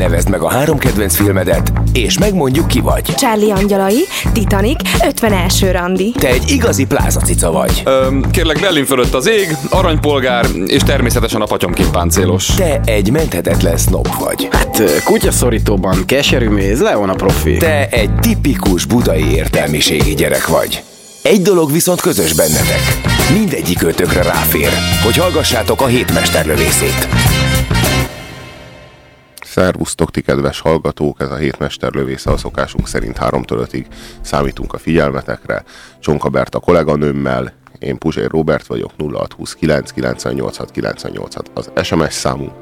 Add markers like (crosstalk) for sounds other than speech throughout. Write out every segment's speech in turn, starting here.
Nevezd meg a három kedvenc filmedet, és megmondjuk ki vagy. Charlie Angyalai, Titanic, 51. randi. Te egy igazi plázacica vagy. Öm, kérlek, Berlin fölött az ég, aranypolgár, és természetesen a patyomként páncélos. Te egy menthetetlen snob vagy. Hát kutyaszorítóban keserű méz, Leon a profi. Te egy tipikus budai értelmiségi gyerek vagy. Egy dolog viszont közös bennetek. Mindegyik ötökre ráfér, hogy hallgassátok a hétmesterlövészét. Szervusztok, ti kedves hallgatók! Ez a hétmesterlövésze a szokásunk szerint 3-től 5-ig számítunk a figyelmetekre. Csonka Berta kolléganőmmel, én Puzsér Robert vagyok, 0629 986 986 az SMS számunk.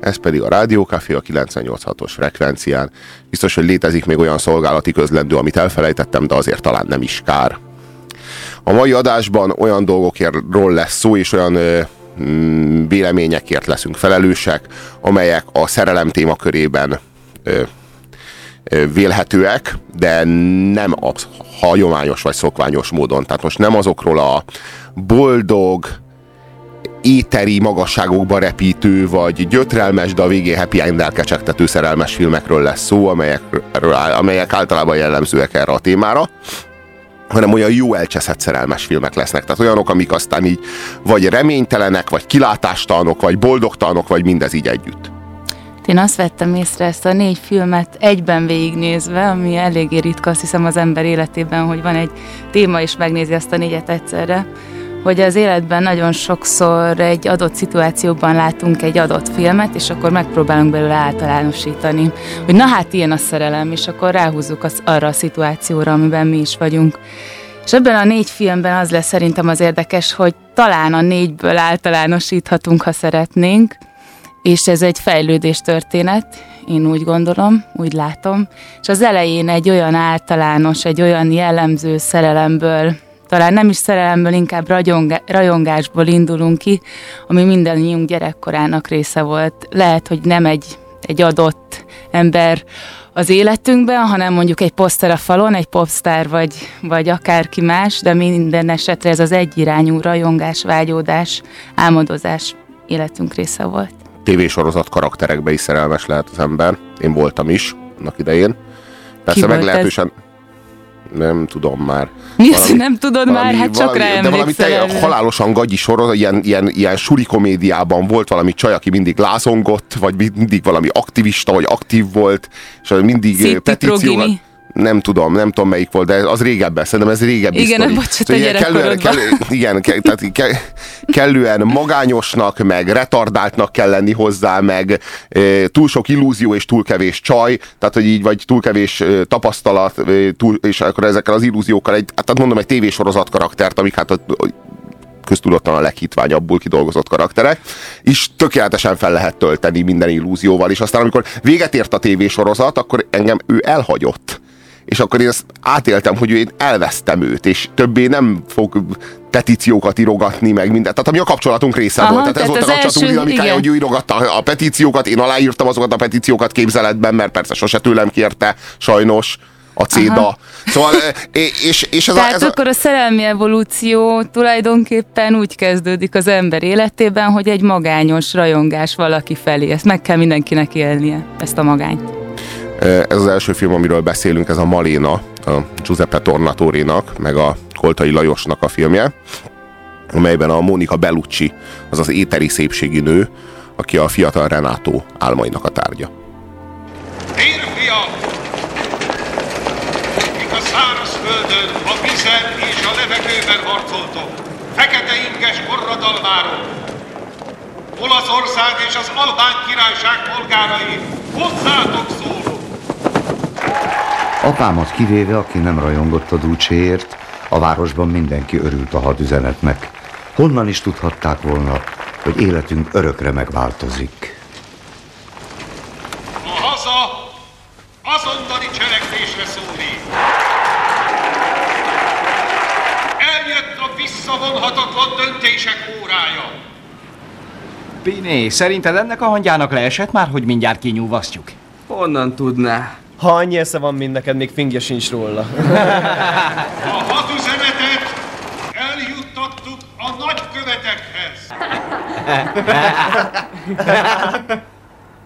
Ez pedig a Rádiókafé a 986-os frekvencián. Biztos, hogy létezik még olyan szolgálati közlendő, amit elfelejtettem, de azért talán nem is kár. A mai adásban olyan dolgokról lesz szó, és olyan ö, véleményekért leszünk felelősek, amelyek a szerelem témakörében vélhetőek, de nem a hagyományos vagy szokványos módon. Tehát most nem azokról a boldog, éteri magasságokba repítő, vagy gyötrelmes, de a végén happy end kecsegtető szerelmes filmekről lesz szó, amelyek, amelyek általában jellemzőek erre a témára hanem olyan jó elcseszett szerelmes filmek lesznek. Tehát olyanok, amik aztán így vagy reménytelenek, vagy kilátástalanok, vagy boldogtalanok, vagy mindez így együtt. Én azt vettem észre ezt a négy filmet egyben végignézve, ami eléggé ritka, azt hiszem az ember életében, hogy van egy téma, és megnézi azt a négyet egyszerre, hogy az életben nagyon sokszor egy adott szituációban látunk egy adott filmet, és akkor megpróbálunk belőle általánosítani, hogy na hát ilyen a szerelem, és akkor ráhúzzuk az, arra a szituációra, amiben mi is vagyunk. És ebben a négy filmben az lesz szerintem az érdekes, hogy talán a négyből általánosíthatunk, ha szeretnénk, és ez egy fejlődés történet, én úgy gondolom, úgy látom, és az elején egy olyan általános, egy olyan jellemző szerelemből talán nem is szerelemből, inkább rajongá, rajongásból indulunk ki, ami mindannyiunk gyerekkorának része volt. Lehet, hogy nem egy, egy adott ember az életünkben, hanem mondjuk egy poszter a falon, egy popstar vagy, vagy akárki más, de minden esetre ez az egyirányú rajongás, vágyódás, álmodozás életünk része volt. TV-sorozat karakterekbe is szerelmes lehet az ember. Én voltam is annak idején. Persze meglehetősen... Ez? Nem tudom már. Mi az, nem tudod valami, már? Hát csak valami, rá De valami te, halálosan gagyi sorozat, ilyen, ilyen, ilyen suri komédiában volt valami csaj, aki mindig lázongott, vagy mindig valami aktivista, vagy aktív volt, és mindig petícióval nem tudom, nem tudom melyik volt, de az régebben, szerintem ez régebbi Igen, sztori. bocsánat, szóval a kellően, kell, Igen, ke, tehát ke, kellően magányosnak, meg retardáltnak kell lenni hozzá, meg e, túl sok illúzió és túl kevés csaj, tehát hogy így vagy túl kevés e, tapasztalat, e, túl, és akkor ezekkel az illúziókkal egy, hát mondom, egy tévésorozat karaktert, amik hát köztudottan a leghitványabbul kidolgozott karakterek, és tökéletesen fel lehet tölteni minden illúzióval, és aztán amikor véget ért a tévésorozat, akkor engem ő elhagyott és akkor én ezt átéltem, hogy én elvesztem őt, és többé nem fog petíciókat írogatni, meg mindent. Tehát ami a kapcsolatunk része Aha, volt. Tehát, tehát ez volt a kapcsolatunk dinamikája, hogy ő írogatta a petíciókat, én aláírtam azokat a petíciókat képzeletben, mert persze sose tőlem kérte, sajnos a céda. Aha. Szóval, és, és ez Tehát a, ez akkor a szerelmi evolúció tulajdonképpen úgy kezdődik az ember életében, hogy egy magányos rajongás valaki felé. Ezt meg kell mindenkinek élnie, ezt a magányt. Ez az első film, amiről beszélünk, ez a Maléna, a Giuseppe Tornatórinak, meg a Koltai Lajosnak a filmje, amelyben a Mónika Bellucci, az az éteri szépségi nő, aki a fiatal Renato álmainak a tárgya. Férfiak! Mik a szárazföldön, a vizen és a levegőben harcoltok, fekete inges forradalmárok, Olaszország és az Albán királyság polgárai, hozzátok szólok! Apámat kivéve, aki nem rajongott a dúcséért, a városban mindenki örült a hadüzenetnek. Honnan is tudhatták volna, hogy életünk örökre megváltozik? A haza azonnali cselekvésre szólít. Eljött a visszavonhatatlan döntések órája. Piné, szerinted ennek a hangyának leesett már, hogy mindjárt kinyúvasztjuk? Honnan tudná? Ha annyi esze van, mint neked, még fingja sincs róla. (laughs) A hadüzenetet eljuttattuk a nagykövetekhez. (laughs)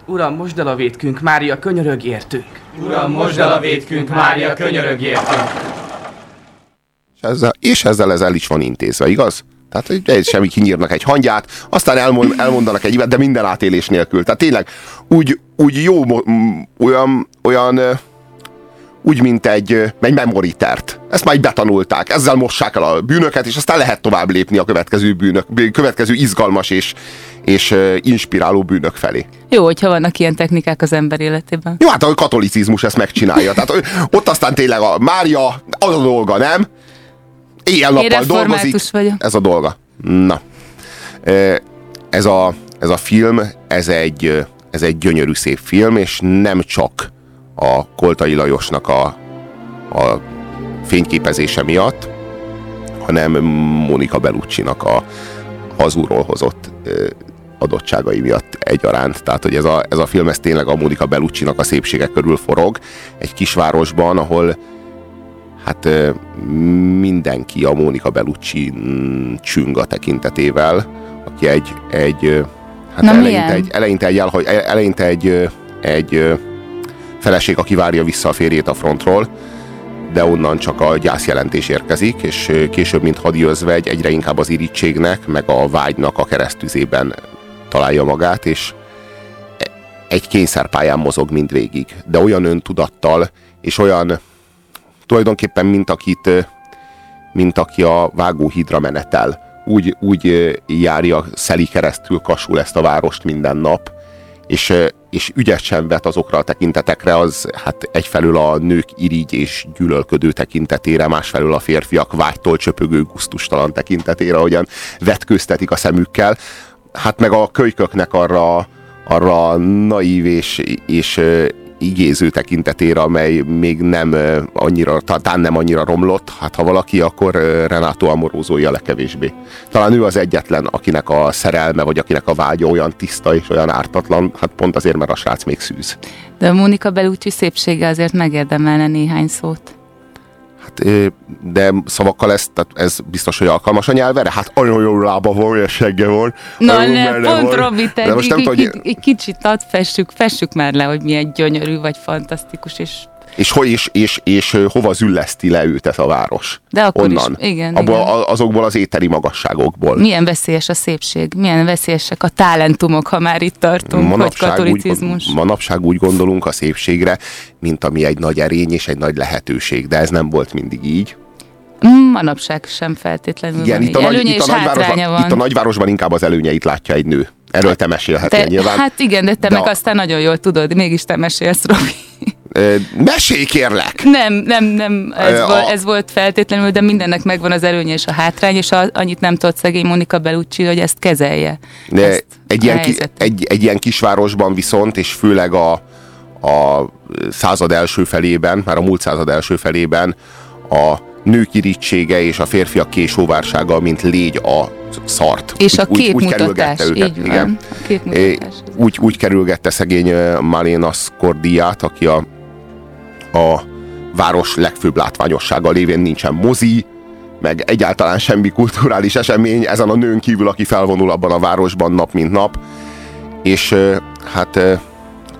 Uram, most el a vétkünk, Mária, könyörög értünk. Uram, most el a vétkünk, Mária, könyörög értünk. És ezzel, és ezzel ez el is van intézve, igaz? Tehát hogy egy semmi kinyírnak egy hangyát, aztán elmond, elmondanak egy de minden átélés nélkül. Tehát tényleg úgy, úgy jó, olyan, olyan úgy, mint egy, egy memoritert. Ezt már így betanulták, ezzel mossák el a bűnöket, és aztán lehet tovább lépni a következő bűnök, bű- következő izgalmas és, és inspiráló bűnök felé. Jó, hogyha vannak ilyen technikák az ember életében. Jó, hát a katolicizmus ezt megcsinálja. Tehát ott aztán tényleg a Mária, az a dolga, nem? Éjjel-nappal dolgozik. vagyok. Ez a dolga. Na. Ez a, ez a film, ez egy, ez egy gyönyörű szép film, és nem csak a Koltai Lajosnak a, a fényképezése miatt, hanem Monika Bellucci-nak a hazúról hozott adottságai miatt egyaránt. Tehát, hogy ez a, ez a film, ez tényleg a Monika Bellucci-nak a szépsége körül forog. Egy kisvárosban, ahol hát mindenki a Monika Bellucci mm, csünga tekintetével, aki egy, egy hát Na, eleinte milyen? egy, eleinte egy, elhagy, eleinte egy, egy feleség, aki várja vissza a férjét a frontról, de onnan csak a gyászjelentés érkezik, és később, mint hadi özvegy, egyre inkább az irítségnek, meg a vágynak a keresztüzében találja magát, és e- egy kényszerpályán mozog mindvégig, de olyan öntudattal, és olyan tulajdonképpen, mint akit, mint aki a vágóhídra menetel. Úgy, úgy járja szeli keresztül kasul ezt a várost minden nap, és, és ügyet sem vet azokra a tekintetekre, az hát egyfelől a nők irigy és gyűlölködő tekintetére, másfelől a férfiak vágytól csöpögő gusztustalan tekintetére, ahogyan vetkőztetik a szemükkel. Hát meg a kölyköknek arra, arra naív és, és igéző tekintetére, amely még nem annyira, talán nem annyira romlott, hát ha valaki, akkor Renato Amorozója legkevésbé. Talán ő az egyetlen, akinek a szerelme, vagy akinek a vágya olyan tiszta és olyan ártatlan, hát pont azért, mert a srác még szűz. De a Mónika Bellucci szépsége azért megérdemelne néhány szót. Hát, de szavakkal ez, tehát ez biztos, hogy alkalmas a nyelvere? Hát olyan jó lába van, olyan segge van. Na ne, pont. Robi, te most nem tudom, hogy, kicsit ad, fessük, fessük már le, hogy milyen gyönyörű, vagy fantasztikus, és és, ho- és, és, és, hova zülleszti le őt ez a város? De akkor is, Onnan. igen, Abból, igen. azokból az éteri magasságokból. milyen veszélyes a szépség, milyen veszélyesek a talentumok, ha már itt tartunk, hogy katolicizmus. Úgy, manapság úgy gondolunk a szépségre, mint ami egy nagy erény és egy nagy lehetőség, de ez nem volt mindig így. Mm, Manapság sem feltétlenül Igen, van itt a, nagy, itt, a nagyvárosban, van. itt a nagyvárosban inkább az előnyeit látja egy nő. Erről te mesélhetnél te, nyilván. Hát igen, de te De meg a- aztán nagyon jól tudod, mégis te mesélsz, Robi. Mesélj kérlek! Nem, nem, nem, ez, a- volt, ez volt feltétlenül, de mindennek megvan az előnye és a hátrány, és a, annyit nem tudott szegény Monika Bellucci, hogy ezt kezelje. De ezt egy, ilyen ki, egy, egy ilyen kisvárosban viszont, és főleg a, a század első felében, már a múlt század első felében a nők irítsége és a férfiak késóvársága, mint légy a szart. És a úgy, úgy, úgy képmutatás, kerülgette őket. így van. Igen. A képmutatás. úgy, úgy kerülgette szegény ö, Malena Scordiát, aki a, a város legfőbb látványossága lévén nincsen mozi, meg egyáltalán semmi kulturális esemény ezen a nőn kívül, aki felvonul abban a városban nap mint nap. És hát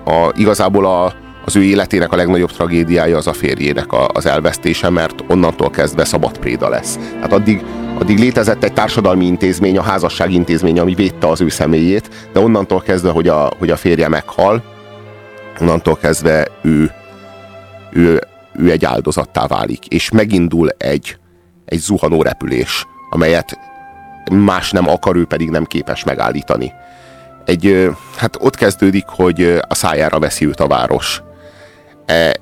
a, igazából a, az ő életének a legnagyobb tragédiája az a férjének a, az elvesztése, mert onnantól kezdve szabad préda lesz. Hát addig, addig létezett egy társadalmi intézmény, a házasság intézmény, ami védte az ő személyét, de onnantól kezdve, hogy a, hogy a férje meghal, onnantól kezdve ő, ő, ő egy áldozattá válik, és megindul egy, egy zuhanó repülés, amelyet más nem akar, ő pedig nem képes megállítani. Egy, hát ott kezdődik, hogy a szájára veszi őt a város. E,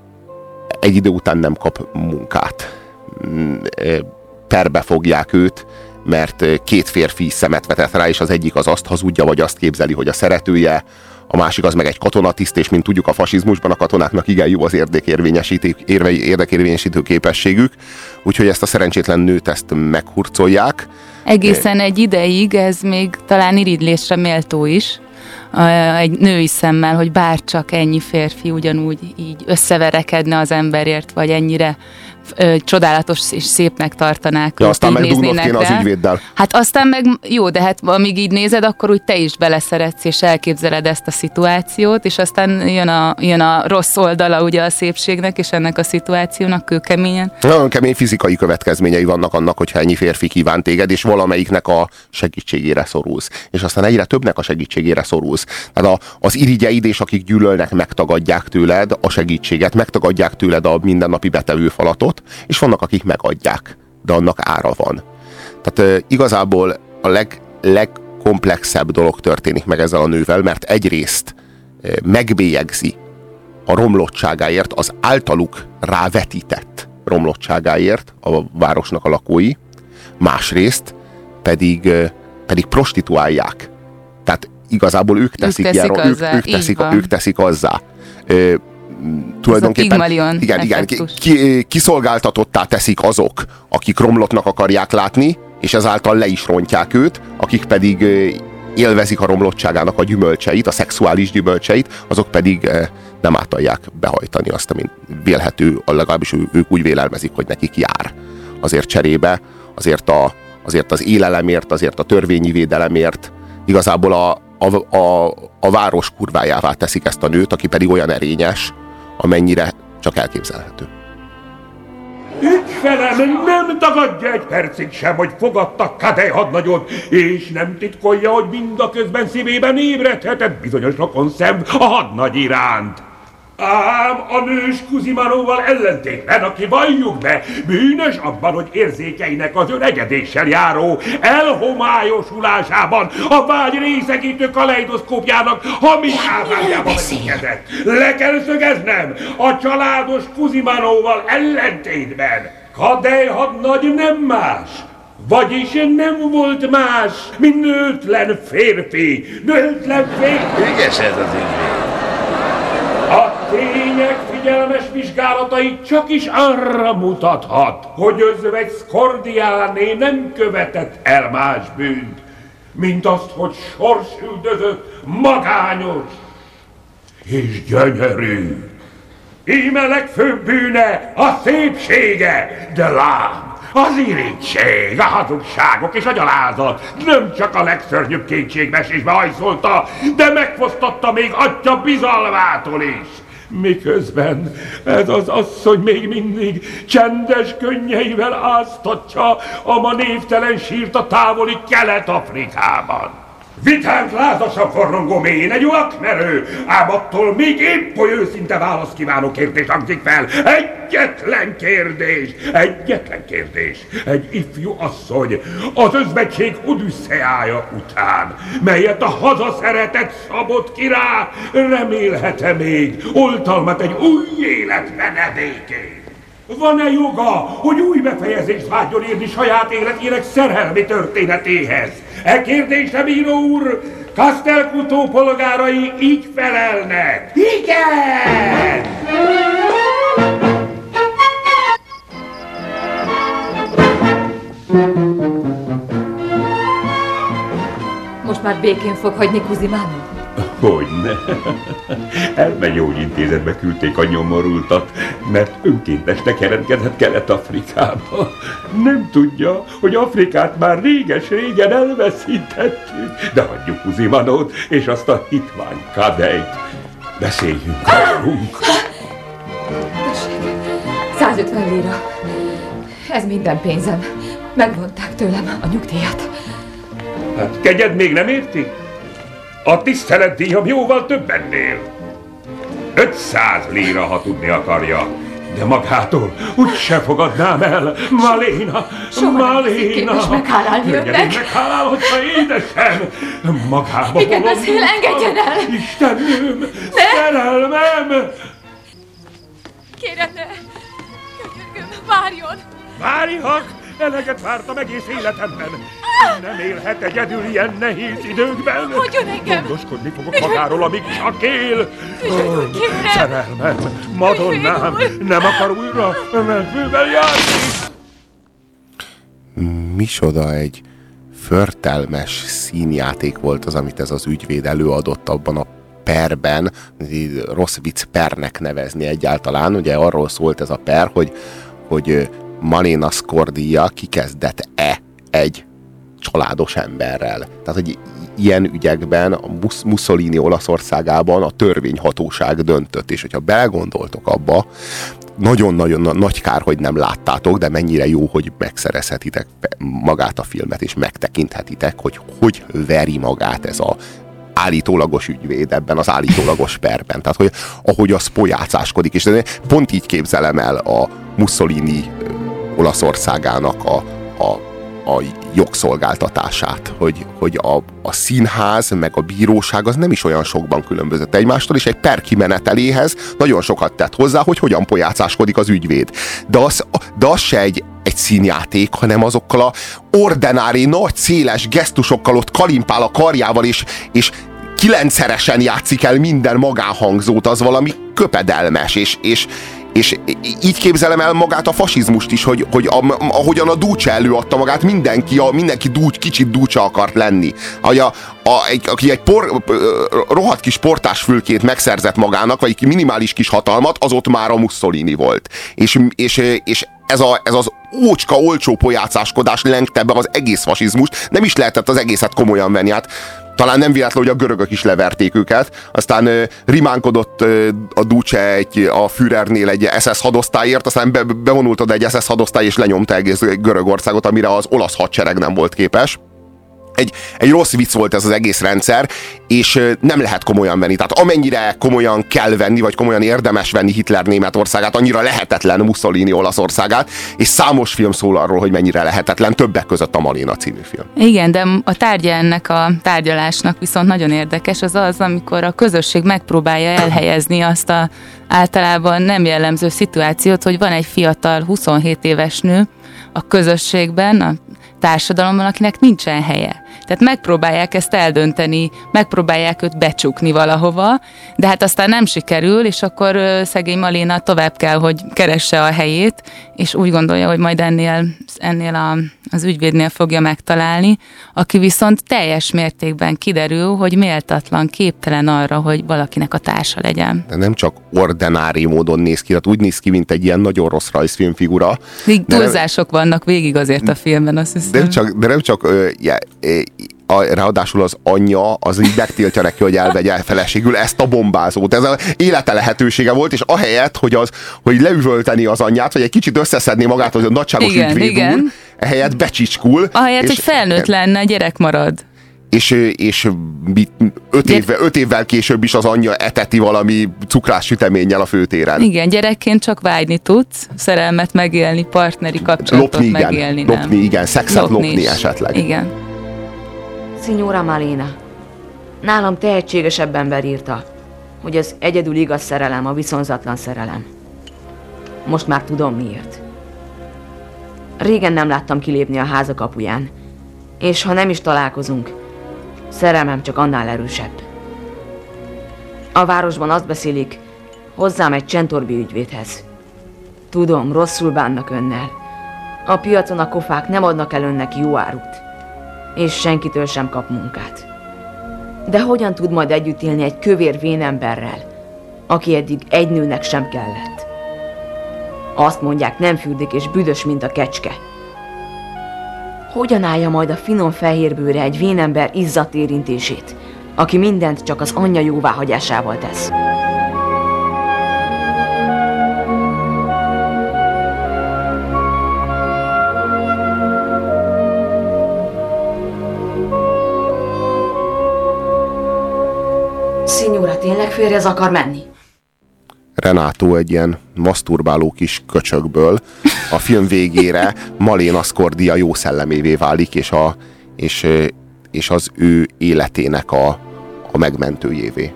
Egy idő után nem kap munkát. Mm, e, Perbe fogják őt, mert két férfi szemet vetett rá, és az egyik az azt hazudja, vagy azt képzeli, hogy a szeretője, a másik az meg egy katonatiszt, és mint tudjuk a fasizmusban a katonáknak igen jó az érdekérvényesítő, képességük, úgyhogy ezt a szerencsétlen nőt ezt meghurcolják. Egészen egy ideig ez még talán iridlésre méltó is, egy női szemmel, hogy bár csak ennyi férfi ugyanúgy így összeverekedne az emberért, vagy ennyire ö, csodálatos és szépnek tartanák. Ja, aztán így meg dugnod néznének kéne az ügyvéddel. Hát aztán meg jó, de hát amíg így nézed, akkor úgy te is beleszeretsz, és elképzeled ezt a szituációt, és aztán jön a, jön a rossz oldala ugye a szépségnek, és ennek a szituációnak kőkeményen. Nagyon kemény fizikai következményei vannak annak, hogyha ennyi férfi kíván téged, és valamelyiknek a segítségére szorulsz. És aztán egyre többnek a segítségére szorulsz. Tehát a, az irigyeid és akik gyűlölnek, megtagadják tőled a segítséget, megtagadják tőled a mindennapi betevő és vannak, akik megadják, de annak ára van. Tehát e, igazából a leg, legkomplexebb dolog történik meg ezzel a nővel, mert egyrészt e, megbélyegzi a romlottságáért, az általuk rávetített romlottságáért a városnak a lakói, másrészt pedig, pedig prostituálják. Tehát igazából ők teszik, teszik ilyen, ők, azzá, ők, így teszik, van. ők teszik azzá. Ö, tulajdonképpen igen, igen, ki, ki, kiszolgáltatottá teszik azok, akik romlottnak akarják látni, és ezáltal le is rontják őt, akik pedig élvezik a romlottságának a gyümölcseit, a szexuális gyümölcseit, azok pedig nem átalják behajtani azt, amit vélhető, legalábbis ők úgy vélelmezik, hogy nekik jár. Azért cserébe, azért, a, azért az élelemért, azért a törvényi védelemért, igazából a, a, a, a város kurvájává teszik ezt a nőt, aki pedig olyan erényes, amennyire csak elképzelhető. Ügyfelem nem tagadja egy percig sem, hogy fogadta Kadej hadnagyot, és nem titkolja, hogy mindaközben szívében ébredhetett bizonyos rokon szem a hadnagy iránt. Ám a nős Kuzimanóval ellentétben, aki valljuk be, bűnös abban, hogy érzékeinek az öregedéssel járó elhomályosulásában a vágy részegítő kaleidoszkópjának hamis állványába vezetkezett. Le kell szögeznem, a családos Kuzimanóval ellentétben. Kadej hadnagy nem más, vagyis nem volt más, mint nőtlen férfi. Nőtlen férfi. Ügyes ez az ügyvéd. Tények figyelmes vizsgálatai csak is arra mutathat, hogy özvegy Skordiáné nem követett el más bűnt, mint azt, hogy sorsüldözött, magányos és gyönyörű. Íme legfőbb bűne a szépsége, de lám, az irítség, a hazugságok és a gyalázat nem csak a legszörnyűbb kétségbeesésbe hajszolta, de megfosztotta még atya bizalmától is. Miközben ez az asszony még mindig csendes könnyeivel áztatja a ma névtelen sírt a távoli Kelet-Afrikában. Vitánk lázasan forrongó mélyén egy akmerő, ám attól még épp oly őszinte választ kívánó kérdés hangzik fel. Egyetlen kérdés, egyetlen kérdés. Egy ifjú asszony az özvegység odüsszeája után, melyet a hazaszeretett szabott ki rá, remélhet-e még oltalmat egy új élet menedékén? Van-e joga, hogy új befejezést vágyjon érni saját életének szerelmi történetéhez? E kérdésre, bíró úr, Kastelkutó polgárai így felelnek. Igen! Most már békén fog hagyni Kuzimánó? Hogyne. Elmegyógyintézetbe küldték a nyomorultat, mert önkéntesnek jelentkezett Kelet-Afrikába. Nem tudja, hogy Afrikát már réges-régen elveszítettük. De hagyjuk Uzimanót és azt a hitvány kadejt. Beszéljünk rólunk. 150 lira. Ez minden pénzem. Megvonták tőlem a nyugdíjat. Hát kegyed még nem érti? A tiszteletdíjam jóval több ennél. 500 lira, ha tudni akarja. De magától úgy se fogadnám el. Maléna, Soha Maléna. képes meghálálni önnek. meghálál, hogyha édesem. Magába holom beszél? Engedjen el! Istenőm, Ne! szerelmem. Kérem, ne! Könyörgöm, várjon! Várjak! Eleget vártam egész életemben. Nem élhet egyedül ilyen nehéz időkben. Hagyjon engem! Gondoskodni fogok magáról, amíg csak él. Ó! Szerelmem, Madonnám, nem akar újra menfővel járni. Micsoda egy förtelmes színjáték volt az, amit ez az ügyvéd előadott abban a perben, rossz vicc pernek nevezni egyáltalán, ugye arról szólt ez a per, hogy hogy Malena Scordia kikezdett-e egy családos emberrel. Tehát, hogy ilyen ügyekben a Mussolini Olaszországában a törvényhatóság döntött, és hogyha belegondoltok abba, nagyon-nagyon nagy kár, hogy nem láttátok, de mennyire jó, hogy megszerezhetitek magát a filmet, és megtekinthetitek, hogy hogy veri magát ez a állítólagos ügyvéd ebben az állítólagos perben. Tehát, hogy ahogy az pojácáskodik, és pont így képzelem el a Mussolini Olaszországának a, a a jogszolgáltatását, hogy, hogy a, a színház meg a bíróság az nem is olyan sokban különbözött egymástól, és egy per kimeneteléhez nagyon sokat tett hozzá, hogy hogyan pojácáskodik az ügyvéd. De az, de az se egy, egy színjáték, hanem azokkal a ordinári, nagy, széles gesztusokkal ott kalimpál a karjával, és, és kilencszeresen játszik el minden magánhangzót, az valami köpedelmes, és, és, és így képzelem el magát a fasizmust is, hogy, hogy a, ahogyan a Dúcsa előadta magát, mindenki, a, mindenki dúcs, kicsit Dúcsa akart lenni. Hogy a, a, egy, aki egy por, rohadt kis portásfülkét megszerzett magának, vagy egy minimális kis hatalmat, az ott már a Mussolini volt. És, és, és ez, a, ez az ócska, olcsó pojácáskodás lengte be az egész fasizmust, nem is lehetett az egészet komolyan venni. Hát talán nem véletlen, hogy a görögök is leverték őket. Aztán rimánkodott a Duce egy, a Führernél egy SS hadosztályért, aztán be, bevonult oda egy SS hadosztály, és lenyomta egész Görögországot, amire az olasz hadsereg nem volt képes egy, egy rossz vicc volt ez az egész rendszer, és nem lehet komolyan venni. Tehát amennyire komolyan kell venni, vagy komolyan érdemes venni Hitler Németországát, annyira lehetetlen Mussolini Olaszországát, és számos film szól arról, hogy mennyire lehetetlen, többek között a Malina című film. Igen, de a tárgya ennek a tárgyalásnak viszont nagyon érdekes, az az, amikor a közösség megpróbálja elhelyezni azt a általában nem jellemző szituációt, hogy van egy fiatal 27 éves nő a közösségben, a társadalomban, akinek nincsen helye. Tehát megpróbálják ezt eldönteni, megpróbálják őt becsukni valahova, de hát aztán nem sikerül, és akkor szegény Maléna tovább kell, hogy keresse a helyét, és úgy gondolja, hogy majd ennél, ennél a, az ügyvédnél fogja megtalálni, aki viszont teljes mértékben kiderül, hogy méltatlan, képtelen arra, hogy valakinek a társa legyen. De nem csak ordinári módon néz ki, tehát úgy néz ki, mint egy ilyen nagyon rossz rajzfilmfigura. Még túlzások nem, vannak végig azért a filmben, azt hiszem. De nem csak, de nem csak ö, ja, a, ráadásul az anyja az így megtiltja neki, hogy elvegye feleségül ezt a bombázót. Ez az élete lehetősége volt, és ahelyett, hogy, az, hogy leüvölteni az anyját, vagy egy kicsit összeszedni magát, hogy a nagyságos igen, ügyvéd igen. Úr, ehelyett becsicskul. Ahelyett, és, hogy felnőtt lenne, gyerek marad és, és öt, évvel, öt évvel később is az anyja eteti valami cukrás süteménnyel a főtéren. Igen, gyerekként csak vágyni tudsz, szerelmet megélni, partneri kapcsolatot lopni, igen, megélni, nem. Lopni, igen, szexet lopni, lopni esetleg. Igen. Signora Malina, nálam tehetségesebb ember írta, hogy az egyedül igaz szerelem a viszonzatlan szerelem. Most már tudom miért. Régen nem láttam kilépni a háza kapuján, és ha nem is találkozunk, szerelmem csak annál erősebb. A városban azt beszélik, hozzám egy csentorbi ügyvédhez. Tudom, rosszul bánnak önnel. A piacon a kofák nem adnak el önnek jó árut és senkitől sem kap munkát. De hogyan tud majd együtt élni egy kövér vénemberrel, aki eddig egy nőnek sem kellett? Azt mondják, nem fürdik és büdös, mint a kecske. Hogyan állja majd a finom fehérbőre egy vénember izzat érintését, aki mindent csak az anyja jóváhagyásával tesz? Tényleg férjez akar menni? Renátó egy ilyen maszturbáló kis köcsökből a film végére Maléna Scordia jó szellemévé válik, és, a, és, és az ő életének a, a megmentőjévé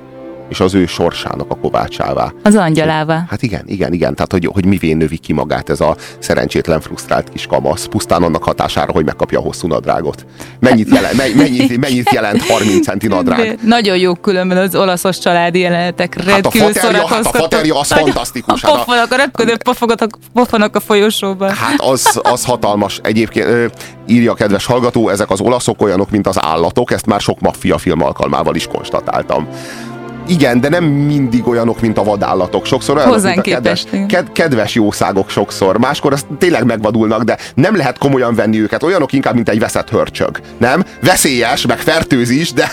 és az ő sorsának a kovácsává. Az angyalává. Hát igen, igen, igen. Tehát, hogy, hogy mivé növi ki magát ez a szerencsétlen, frusztrált kis kamasz, pusztán annak hatására, hogy megkapja a hosszú nadrágot. Mennyit jelent, mennyit, mennyit jelent 30 centi nadrág? (laughs) Nagyon jó különben az olaszos családi jelenetek. Hát a faterja, hát a faterja az fantasztikus. A pofonok, a röpködő pofonok a folyosóban. Hát az, az hatalmas. Egyébként írja a kedves hallgató, ezek az olaszok olyanok, mint az állatok, ezt már sok maffia film alkalmával is konstatáltam igen, de nem mindig olyanok, mint a vadállatok. Sokszor olyanok, Hozzánk mint a kedves, ked, kedves jószágok sokszor. Máskor azt tényleg megvadulnak, de nem lehet komolyan venni őket. Olyanok inkább, mint egy veszett hörcsög. Nem? Veszélyes, meg fertőzis, de,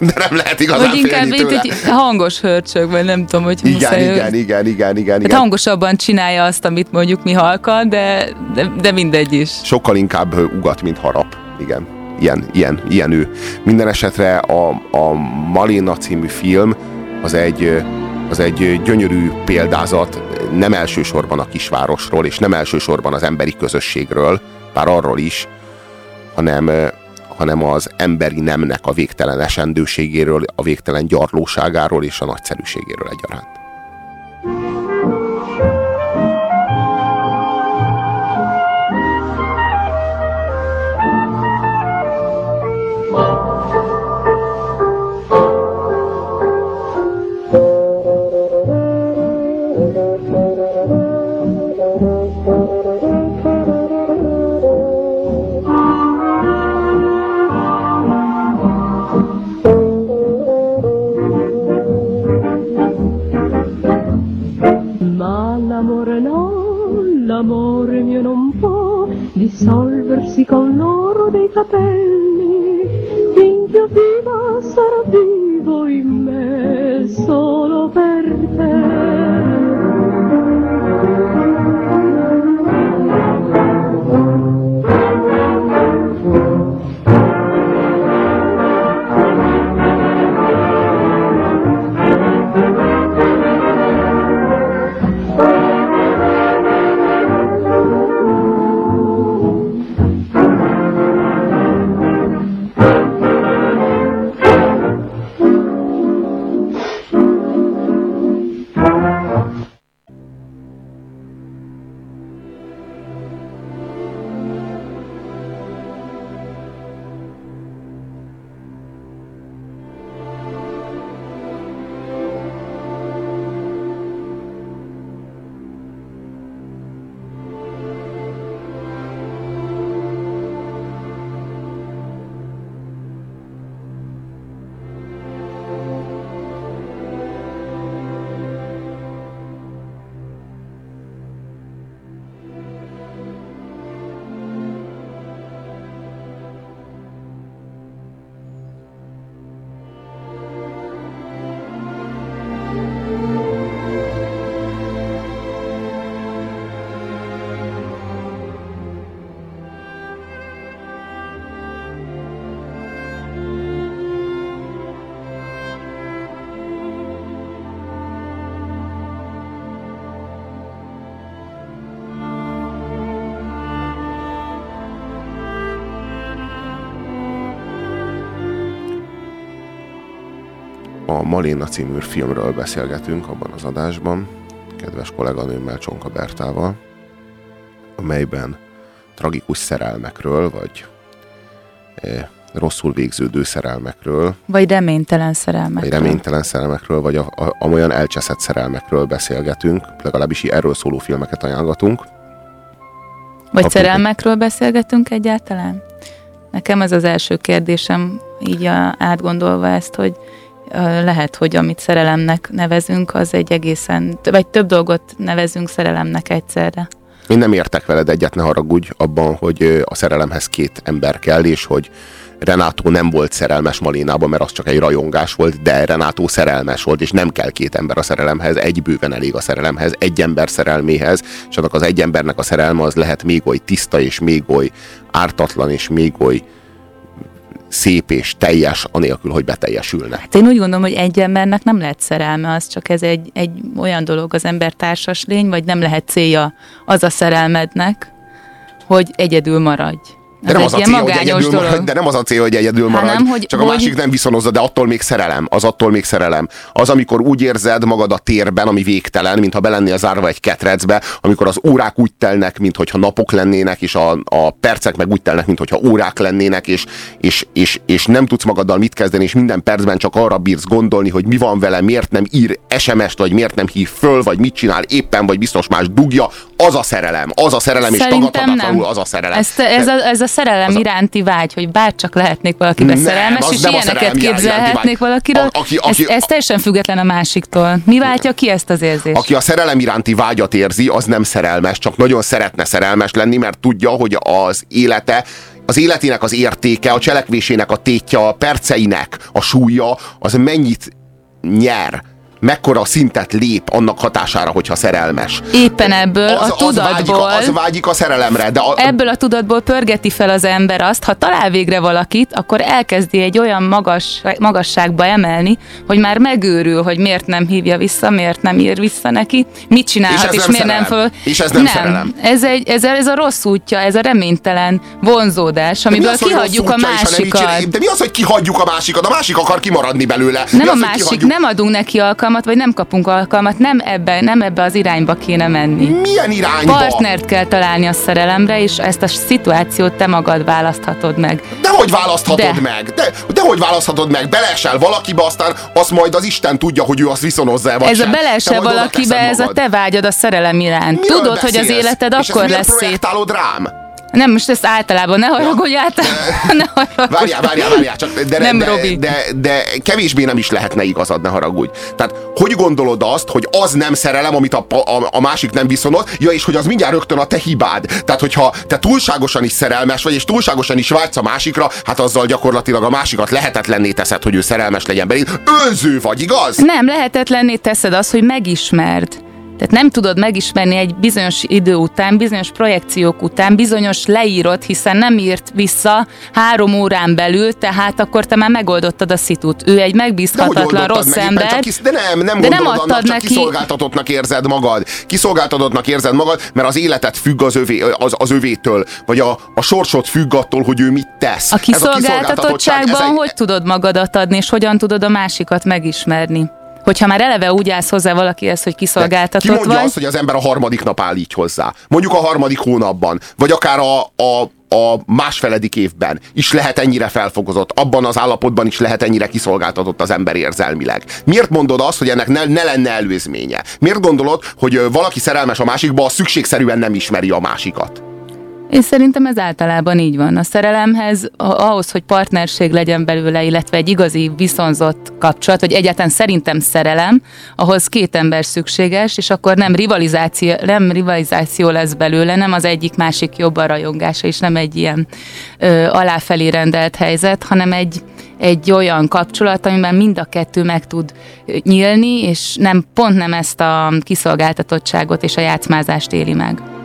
de nem lehet igazán Vagy inkább itt tőle. egy hangos hörcsög, vagy nem tudom, hogy Igen, muszáj, igen, igen, igen, igen, Hát igen. hangosabban csinálja azt, amit mondjuk mi halkan, de, de, de mindegy is. Sokkal inkább ugat, mint harap. Igen. Ilyen, ilyen, ilyen ő. Minden esetre a, a Maléna című film az egy, az egy gyönyörű példázat nem elsősorban a kisvárosról, és nem elsősorban az emberi közösségről, bár arról is, hanem, hanem az emberi nemnek a végtelen esendőségéről, a végtelen gyarlóságáról és a nagyszerűségéről egyaránt. Dissolversi con l'oro dei capelli. Finché viva sarà vivo in me solo per a Maléna című filmről beszélgetünk abban az adásban, kedves kolléganőmmel Csonka Bertával, amelyben tragikus szerelmekről, vagy eh, rosszul végződő szerelmekről, Vagy reménytelen szerelmek. vagy reménytelen szerelmekről, vagy a, a, amolyan elcseszett szerelmekről beszélgetünk, legalábbis erről szóló filmeket ajánlatunk. Vagy Kapjuk- szerelmekről beszélgetünk egyáltalán? Nekem ez az első kérdésem, így a, átgondolva ezt, hogy lehet, hogy amit szerelemnek nevezünk, az egy egészen, vagy több dolgot nevezünk szerelemnek egyszerre. Én nem értek veled egyet, ne haragudj abban, hogy a szerelemhez két ember kell, és hogy Renátó nem volt szerelmes Malénában, mert az csak egy rajongás volt, de Renátó szerelmes volt, és nem kell két ember a szerelemhez, egy bőven elég a szerelemhez, egy ember szerelméhez, és annak az egy embernek a szerelme az lehet még oly tiszta, és még oly ártatlan, és még oly szép és teljes, anélkül, hogy beteljesülne. Hát én úgy gondolom, hogy egy embernek nem lehet szerelme, az csak ez egy, egy olyan dolog az ember társas lény, vagy nem lehet célja az a szerelmednek, hogy egyedül maradj. De nem, az a cél, hogy egyedül maradj, de nem az a cél, hogy egyedül maradj, nem, hogy- csak a hogy- másik nem viszonozza, de attól még szerelem. Az attól még szerelem. Az, amikor úgy érzed magad a térben, ami végtelen, mintha belennél zárva egy ketrecbe, amikor az órák úgy telnek, mintha napok lennének, és a, a percek meg úgy telnek, mintha órák lennének, és, és, és, és nem tudsz magaddal mit kezdeni, és minden percben csak arra bírsz gondolni, hogy mi van vele, miért nem ír SMS-t, vagy miért nem hív föl, vagy mit csinál éppen, vagy biztos más dugja, az a szerelem, az a szerelem, Szerintem és tagadhatatlanul az a szerelem. Ezt, ez, a, ez a szerelem iránti vágy, hogy bárcsak lehetnék valakibe Nem, szerelmes, és nem a ilyeneket képzelhetnék. A- aki- aki- ez, ez teljesen független a másiktól. Mi váltja ki ezt az érzést? Aki a szerelem iránti vágyat érzi, az nem szerelmes, csak nagyon szeretne szerelmes lenni, mert tudja, hogy az élete az életének az értéke, a cselekvésének a tétje, a perceinek a súlya, az mennyit nyer, mekkora szintet lép annak hatására, hogyha szerelmes. Éppen ebből Az, a az, vágyik, tudatból... a- az vágyik a szerelemre, de a, Ebből a tudatból pörgeti fel az ember azt, ha talál végre valakit, akkor elkezdi egy olyan magas, magasságba emelni, hogy már megőrül, hogy miért nem hívja vissza, miért nem ír vissza neki, mit csinálhat, És és, nem miért nem szerelem. föl. És ez nem szerelem. Ez, egy, ez, ez a rossz útja, ez a reménytelen vonzódás, amiből az, kihagyjuk a nem másikat. De mi az, hogy kihagyjuk a másikat? A másik akar kimaradni belőle. Nem mi a az, másik, nem adunk neki alkalmat, vagy nem kapunk alkalmat, nem ebbe, nem ebbe az irányba kéne menni. Milyen irányba? Partnert kell találni a szerelemre, és ezt a szituációt te magad választhatod meg. De hogy választhatod De. meg? De, de hogy választhatod meg? Beleesel valakibe, aztán azt majd az Isten tudja, hogy ő azt viszonozza vagy ez a sem. Majd oda valakibe, ez a te vágyad a szerelem iránt. Miről Tudod, hogy az beszélsz? életed És akkor lesz szép. rám? Nem, most ezt általában, ne haragudj általában. (laughs) Ne haragudj. Várjál, várjál, várjál, csak de, Nem, de, Robi. de, de, kevésbé nem is lehetne igazad, ne haragudj. Tehát hogy gondolod azt, hogy az nem szerelem, amit a, a, a másik nem viszonod, ja, és hogy az mindjárt rögtön a te hibád. Tehát, hogyha te túlságosan is szerelmes vagy, és túlságosan is vágysz a másikra, hát azzal gyakorlatilag a másikat lehetetlenné teszed, hogy ő szerelmes legyen beléd. Önző vagy, igaz? Nem, lehetetlenné teszed azt, hogy megismerd. Tehát nem tudod megismerni egy bizonyos idő után, bizonyos projekciók után, bizonyos leírod, hiszen nem írt vissza három órán belül, tehát akkor te már megoldottad a szitut. Ő egy megbízhatatlan rossz meg, ember. Csak kis, de nem, nem de nem adtad annak, csak neki- kiszolgáltatottnak érzed magad. Kiszolgáltatottnak érzed magad, mert az életet függ az, övé, az, az övétől, vagy a, a sorsod függ attól, hogy ő mit tesz. A Ez kiszolgáltatottságban ez egy- hogy tudod magadat adni, és hogyan tudod a másikat megismerni? Hogyha már eleve úgy állsz hozzá valakihez, hogy Ki kiszolgáltatott mondja vagy, azt, hogy az ember a harmadik nap áll így hozzá? Mondjuk a harmadik hónapban, vagy akár a, a, a másfeledik évben is lehet ennyire felfokozott, abban az állapotban is lehet ennyire kiszolgáltatott az ember érzelmileg. Miért mondod azt, hogy ennek ne, ne lenne előzménye? Miért gondolod, hogy valaki szerelmes a másikba, szükségszerűen nem ismeri a másikat? Én szerintem ez általában így van. A szerelemhez, ahhoz, hogy partnerség legyen belőle, illetve egy igazi viszonzott kapcsolat, hogy egyáltalán szerintem szerelem, ahhoz két ember szükséges, és akkor nem rivalizáció, nem rivalizáció lesz belőle, nem az egyik másik jobban rajongása, és nem egy ilyen ö, aláfelé rendelt helyzet, hanem egy, egy olyan kapcsolat, amiben mind a kettő meg tud nyílni, és nem pont nem ezt a kiszolgáltatottságot és a játszmázást éli meg.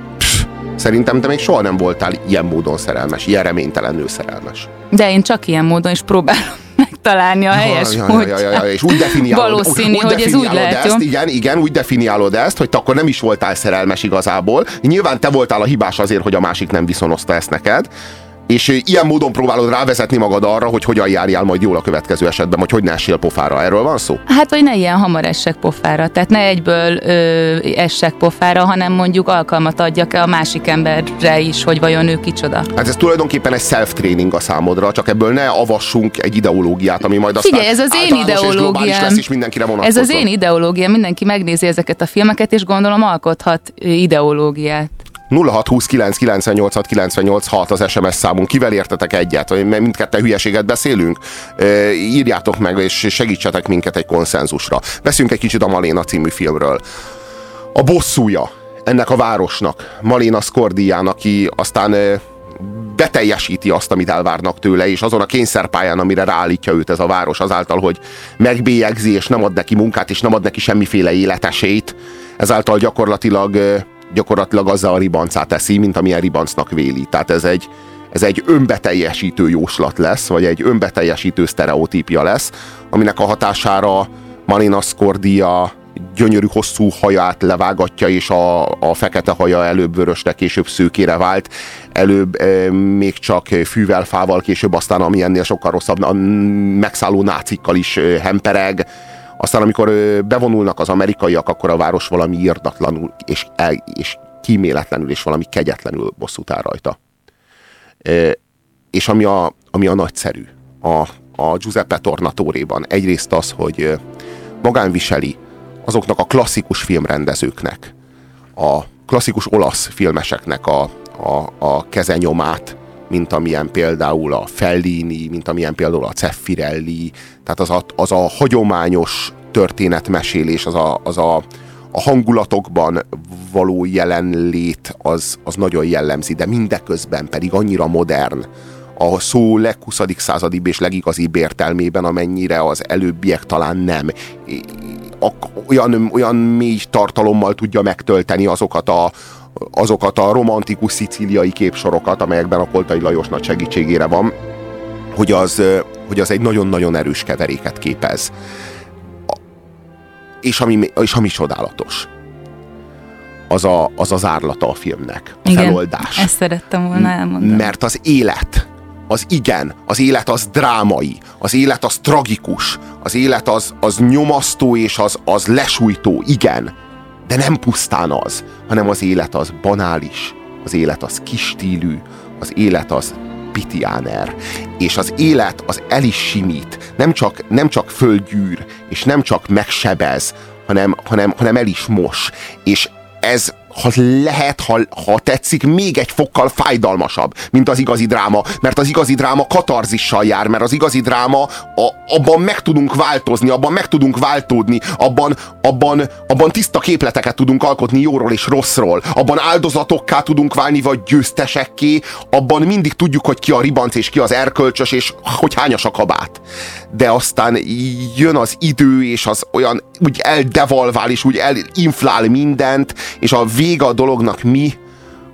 Szerintem te még soha nem voltál ilyen módon szerelmes, ilyen reménytelenül szerelmes. De én csak ilyen módon is próbálom (laughs) megtalálni a helyes Ja, ja, ja, ja, ja, és úgy definiálod, Valószínű, úgy hogy ez úgy definiálod lehet, ezt, igen, igen, úgy definiálod ezt, hogy te akkor nem is voltál szerelmes igazából. Nyilván te voltál a hibás azért, hogy a másik nem viszonozta ezt neked. És ilyen módon próbálod rávezetni magad arra, hogy hogyan járjál majd jól a következő esetben, vagy hogy ne essél pofára. Erről van szó? Hát, vagy ne ilyen hamar essek pofára. Tehát ne egyből ö, essek pofára, hanem mondjuk alkalmat adjak a másik emberre is, hogy vajon ő kicsoda. Hát ez tulajdonképpen egy self-training a számodra, csak ebből ne avassunk egy ideológiát, ami majd aztán Figyelj, ez az én általános és ideológiám. lesz, és mindenkire Ez az én ideológia, mindenki megnézi ezeket a filmeket, és gondolom alkothat ideológiát. 0629986986 az SMS számunk. Kivel értetek egyet? Vagy Mindketten hülyeséget beszélünk? Ö, Írjátok meg, és segítsetek minket egy konszenzusra. Beszünk egy kicsit a Maléna című filmről. A bosszúja ennek a városnak, Maléna Skordián, aki aztán beteljesíti azt, amit elvárnak tőle, és azon a kényszerpályán, amire ráállítja őt ez a város, azáltal, hogy megbélyegzi, és nem ad neki munkát, és nem ad neki semmiféle életesélyt, ezáltal gyakorlatilag gyakorlatilag azzal a ribancát teszi, mint amilyen ribancnak véli. Tehát ez egy, ez egy önbeteljesítő jóslat lesz, vagy egy önbeteljesítő sztereotípia lesz, aminek a hatására Marina Scordia gyönyörű hosszú haját levágatja, és a, a fekete haja előbb vörösre, később szőkére vált, előbb e, még csak fűvel, fával, később aztán ami ennél sokkal rosszabb, a megszálló nácikkal is e, hempereg, aztán amikor bevonulnak az amerikaiak, akkor a város valami írdatlanul és, el, és kíméletlenül és valami kegyetlenül bosszút áll rajta. És ami a, ami a nagyszerű a, a Giuseppe Tornatóréban, egyrészt az, hogy ö, magán viseli azoknak a klasszikus filmrendezőknek a, klasszikus olasz filmeseknek a, a, a kezenyomát, mint amilyen például a Fellini, mint amilyen például a Ceffirelli, tehát az a, az a hagyományos történetmesélés, az a, az a, a hangulatokban való jelenlét az, az nagyon jellemzi, de mindeközben pedig annyira modern, a szó leghuszadik századibb és legigazibb értelmében, amennyire az előbbiek talán nem. Olyan, olyan mély tartalommal tudja megtölteni azokat a, azokat a romantikus szicíliai képsorokat, amelyekben a Koltai Lajos nagy segítségére van, hogy az, hogy az egy nagyon-nagyon erős keveréket képez. És ami, és ami csodálatos, az, a, az az árlata a filmnek. A Igen, feloldás. ezt szerettem volna elmondani. Mert az élet, az igen, az élet az drámai, az élet az tragikus, az élet az, az nyomasztó és az, az lesújtó, igen, de nem pusztán az, hanem az élet az banális, az élet az kistílű, az élet az pitiáner, és az élet az el is simít, nem csak, nem csak földgyűr, és nem csak megsebez, hanem, hanem, hanem el is mos, és ez ha lehet, ha, ha tetszik, még egy fokkal fájdalmasabb, mint az igazi dráma, mert az igazi dráma katarzissal jár, mert az igazi dráma a, abban meg tudunk változni, abban meg tudunk váltódni, abban, abban, abban tiszta képleteket tudunk alkotni jóról és rosszról, abban áldozatokká tudunk válni, vagy győztesekké, abban mindig tudjuk, hogy ki a ribanc és ki az erkölcsös, és hogy hányas a kabát. De aztán jön az idő, és az olyan úgy eldevalvál, és úgy elinflál mindent, és a vége a dolognak mi,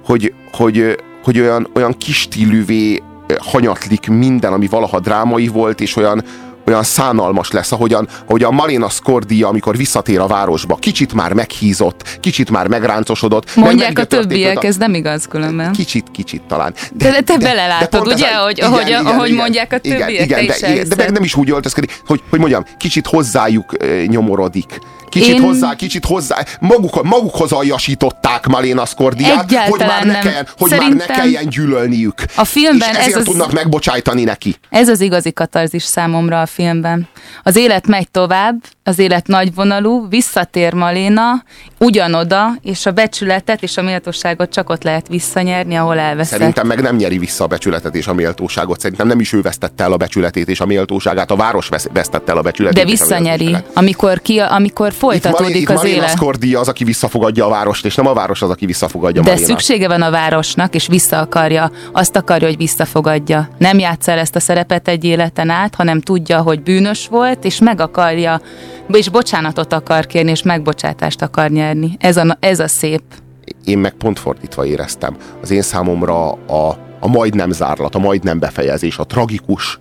hogy, hogy, hogy olyan, olyan kistílűvé hanyatlik minden, ami valaha drámai volt, és olyan, olyan szánalmas lesz, ahogyan, ahogyan Marina Scordia, amikor visszatér a városba, kicsit már meghízott, kicsit már megráncosodott. Mondják a többiek, a... ez nem igaz különben. Kicsit, kicsit talán. De, de te de, belelátod, de ugye, ez, hogy, igen, ahogy, igen, ahogy igen, mondják a többiek, igen, igen, de, igen, de meg nem is úgy öltözkedik, hogy, hogy mondjam, kicsit hozzájuk nyomorodik Kicsit Én... hozzá, kicsit hozzá, maguk, magukhoz aljasították Maléna Skordiát, hogy már ne kelljen, hogy Szerintem már ne kelljen gyűlölniük. A filmben és ezért ez az... tudnak megbocsájtani neki. Ez az igazi katarzis számomra a filmben. Az élet megy tovább, az élet nagyvonalú, visszatér Maléna, ugyanoda, és a becsületet és a méltóságot csak ott lehet visszanyerni, ahol elveszett. Szerintem meg nem nyeri vissza a becsületet és a méltóságot. Szerintem nem is ő vesztette el a becsületét és a méltóságát, a város vesztette el a becsületét. De visszanyeri, amikor, ki, amikor folytatódik itt, az itt élet. Skordi az, aki visszafogadja a várost, és nem a város az, aki visszafogadja De Malénát. szüksége van a városnak, és vissza akarja, azt akarja, hogy visszafogadja. Nem játsz el ezt a szerepet egy életen át, hanem tudja, hogy bűnös volt, és meg akarja, és bocsánatot akar kérni, és megbocsátást akar nyerni. Ez a, ez a szép. Én meg pont fordítva éreztem. Az én számomra a, a majdnem zárlat, a majdnem befejezés, a tragikus,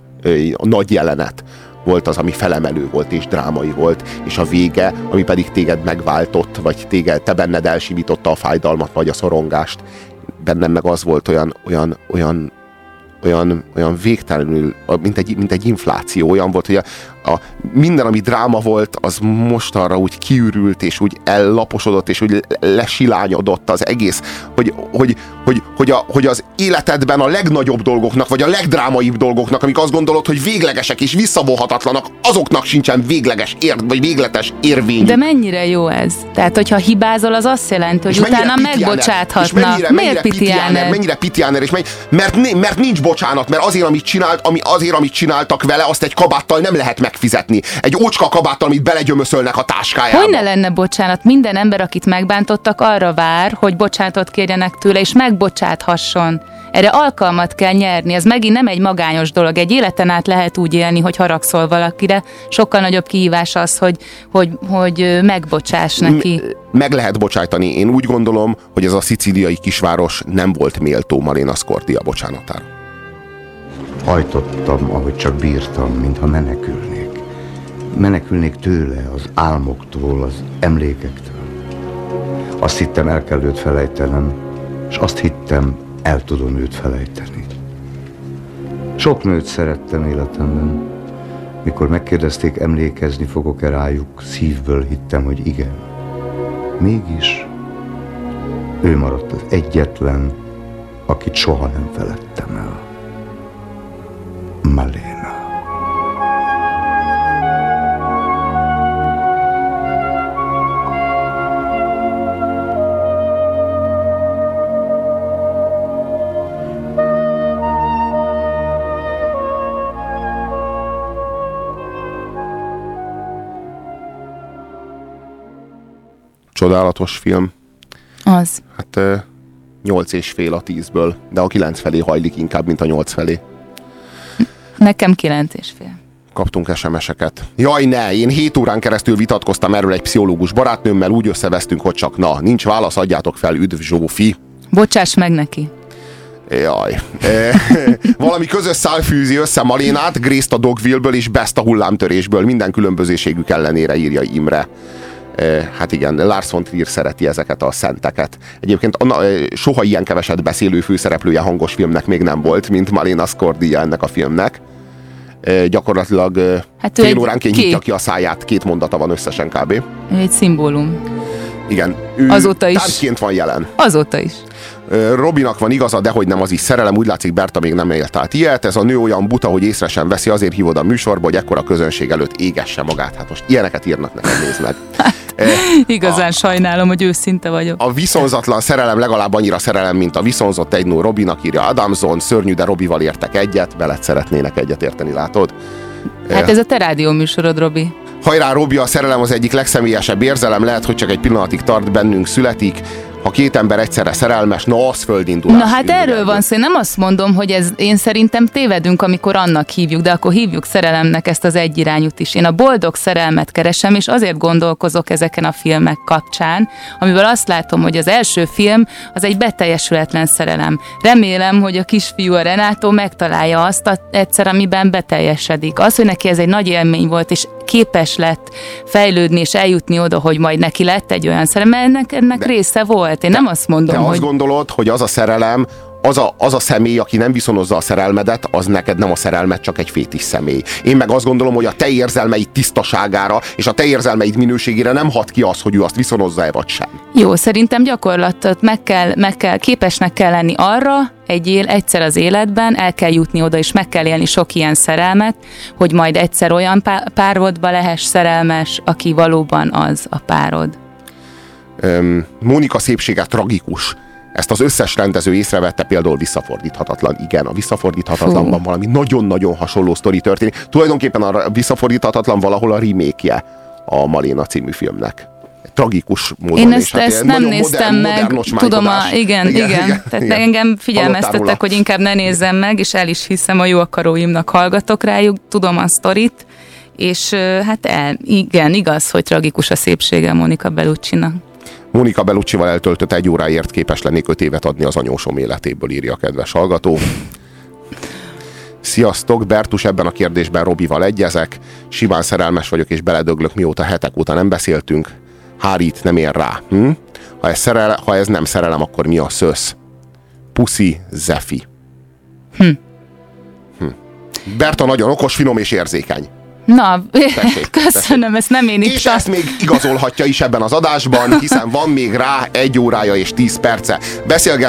a nagy jelenet, volt az, ami felemelő volt és drámai volt, és a vége, ami pedig téged megváltott, vagy téged, te benned elsimította a fájdalmat, vagy a szorongást. Bennem meg az volt olyan, olyan, olyan olyan, olyan végtelenül, mint egy, mint egy infláció, olyan volt, hogy a, a, minden, ami dráma volt, az mostanra úgy kiürült, és úgy ellaposodott, és úgy lesilányodott az egész, hogy, hogy, hogy, hogy, a, hogy az életedben a legnagyobb dolgoknak, vagy a legdrámaibb dolgoknak, amik azt gondolod, hogy véglegesek és visszavonhatatlanak, azoknak sincsen végleges ér, vagy végletes érvény. De mennyire jó ez? Tehát, hogyha hibázol, az azt jelenti, hogy és utána megbocsáthatnak. mennyire, mennyire Miért pitiáner? Mennyire pitiáner, és mennyire, mert, mert nincs bocsánat, mert azért, amit csinált, ami, azért, amit csináltak vele, azt egy kabáttal nem lehet megfizetni. Egy ócska kabáttal, amit belegyömöszölnek a táskájába. Hogy ne lenne bocsánat? Minden ember, akit megbántottak, arra vár, hogy bocsánatot kérjenek tőle, és megbocsáthasson. Erre alkalmat kell nyerni, ez megint nem egy magányos dolog. Egy életen át lehet úgy élni, hogy haragszol valakire. Sokkal nagyobb kihívás az, hogy, hogy, hogy megbocsáss neki. Meg lehet bocsájtani. Én úgy gondolom, hogy ez a szicíliai kisváros nem volt méltó Marina Scordia bocsánatára. Hajtottam, ahogy csak bírtam, mintha menekülnék. Menekülnék tőle, az álmoktól, az emlékektől. Azt hittem, el kell őt felejtenem, és azt hittem, el tudom őt felejteni. Sok nőt szerettem életemben. Mikor megkérdezték, emlékezni fogok-e rájuk, szívből hittem, hogy igen. Mégis ő maradt az egyetlen, akit soha nem feledtem el. Malena. Csodálatos film. Az. Hát nyolc és fél a tízből, de a kilenc felé hajlik inkább, mint a nyolc felé. Nekem kilenc és fél. Kaptunk SMS-eket. Jaj, ne! Én 7 órán keresztül vitatkoztam erről egy pszichológus barátnőmmel, úgy összevesztünk, hogy csak na, nincs válasz, adjátok fel, üdv Zsófi. Bocsáss meg neki. Jaj. E, (laughs) valami közös szál fűzi össze Malénát, Grace-t a Dogville-ből és Best a hullámtörésből, minden különbözőségük ellenére írja Imre. E, hát igen, Lars von Trier szereti ezeket a szenteket. Egyébként anna, e, soha ilyen keveset beszélő főszereplője hangos filmnek még nem volt, mint Malina Scordia ennek a filmnek. Gyakorlatilag hát fél óránként nyitja ki a száját, két mondata van összesen kb. Egy szimbólum. Igen, ő Azóta is. van jelen. Azóta is. Robinak van igaza, de hogy nem az is szerelem, úgy látszik Berta még nem élt át ilyet. Ez a nő olyan buta, hogy észre sem veszi, azért hívod a műsorba, hogy ekkora közönség előtt égesse magát. Hát most ilyeneket írnak neked, nézd meg. (laughs) Igazán a, sajnálom, hogy őszinte vagyok. A viszonzatlan szerelem legalább annyira szerelem, mint a viszonzott egy nő Robinak írja Adamson, szörnyű, de Robival értek egyet, veled szeretnének egyet érteni, látod? Hát ez a te rádió műsorod, Robi. Hajrá, Robi, a szerelem az egyik legszemélyesebb érzelem, lehet, hogy csak egy pillanatig tart bennünk, születik, ha két ember egyszerre szerelmes, na az földindulás. Na hát erről van szó, én nem azt mondom, hogy ez én szerintem tévedünk, amikor annak hívjuk, de akkor hívjuk szerelemnek ezt az egyirányút is. Én a boldog szerelmet keresem, és azért gondolkozok ezeken a filmek kapcsán, amiből azt látom, hogy az első film az egy beteljesületlen szerelem. Remélem, hogy a kisfiú a Renátó megtalálja azt a, egyszer, amiben beteljesedik. Az, hogy neki ez egy nagy élmény volt, és képes lett fejlődni és eljutni oda, hogy majd neki lett egy olyan szerelem, ennek, ennek de, része volt. Én de, nem azt mondom, te hogy... azt gondolod, hogy az a szerelem, az a, az a személy, aki nem viszonozza a szerelmedet, az neked nem a szerelmet, csak egy fétis személy. Én meg azt gondolom, hogy a te érzelmeid tisztaságára és a te érzelmeid minőségére nem hat ki az, hogy ő azt viszonozza-e vagy sem. Jó, szerintem gyakorlatot meg kell, meg kell, képesnek kell lenni arra, egy él, egyszer az életben el kell jutni oda, és meg kell élni sok ilyen szerelmet, hogy majd egyszer olyan párodba lehess szerelmes, aki valóban az a párod. Mónika szépsége tragikus ezt az összes rendező észrevette, például visszafordíthatatlan. Igen, a visszafordíthatatlanban Fú. valami nagyon-nagyon hasonló sztori történik. Tulajdonképpen a visszafordíthatatlan valahol a remake a Maléna című filmnek tragikus módon. Én ezt, hát ezt nem néztem modern, meg, tudom, a, igen, igen, igen, igen. Tehát igen. engem figyelmeztettek, hogy inkább ne nézzem meg, és el is hiszem a jó akaróimnak hallgatok rájuk, tudom a sztorit, és hát el, igen, igaz, hogy tragikus a szépsége Monika Bellucci-nak. Monika Bellucci-val eltöltött egy óráért képes lennék öt évet adni az anyósom életéből, írja a kedves hallgató. Sziasztok, Bertus, ebben a kérdésben Robival egyezek. Simán szerelmes vagyok és beledöglök, mióta hetek óta nem beszéltünk. Hárít nem ér rá. Hm? Ha, ez szerele, ha ez nem szerelem, akkor mi a szösz? Puszi Zefi. Hm. Hm. Berta nagyon okos, finom és érzékeny. Na, tessék, (laughs) köszönöm, tessék. ezt nem én És ezt még igazolhatja is ebben az adásban, hiszen van még rá egy órája és tíz perce. Beszélgessünk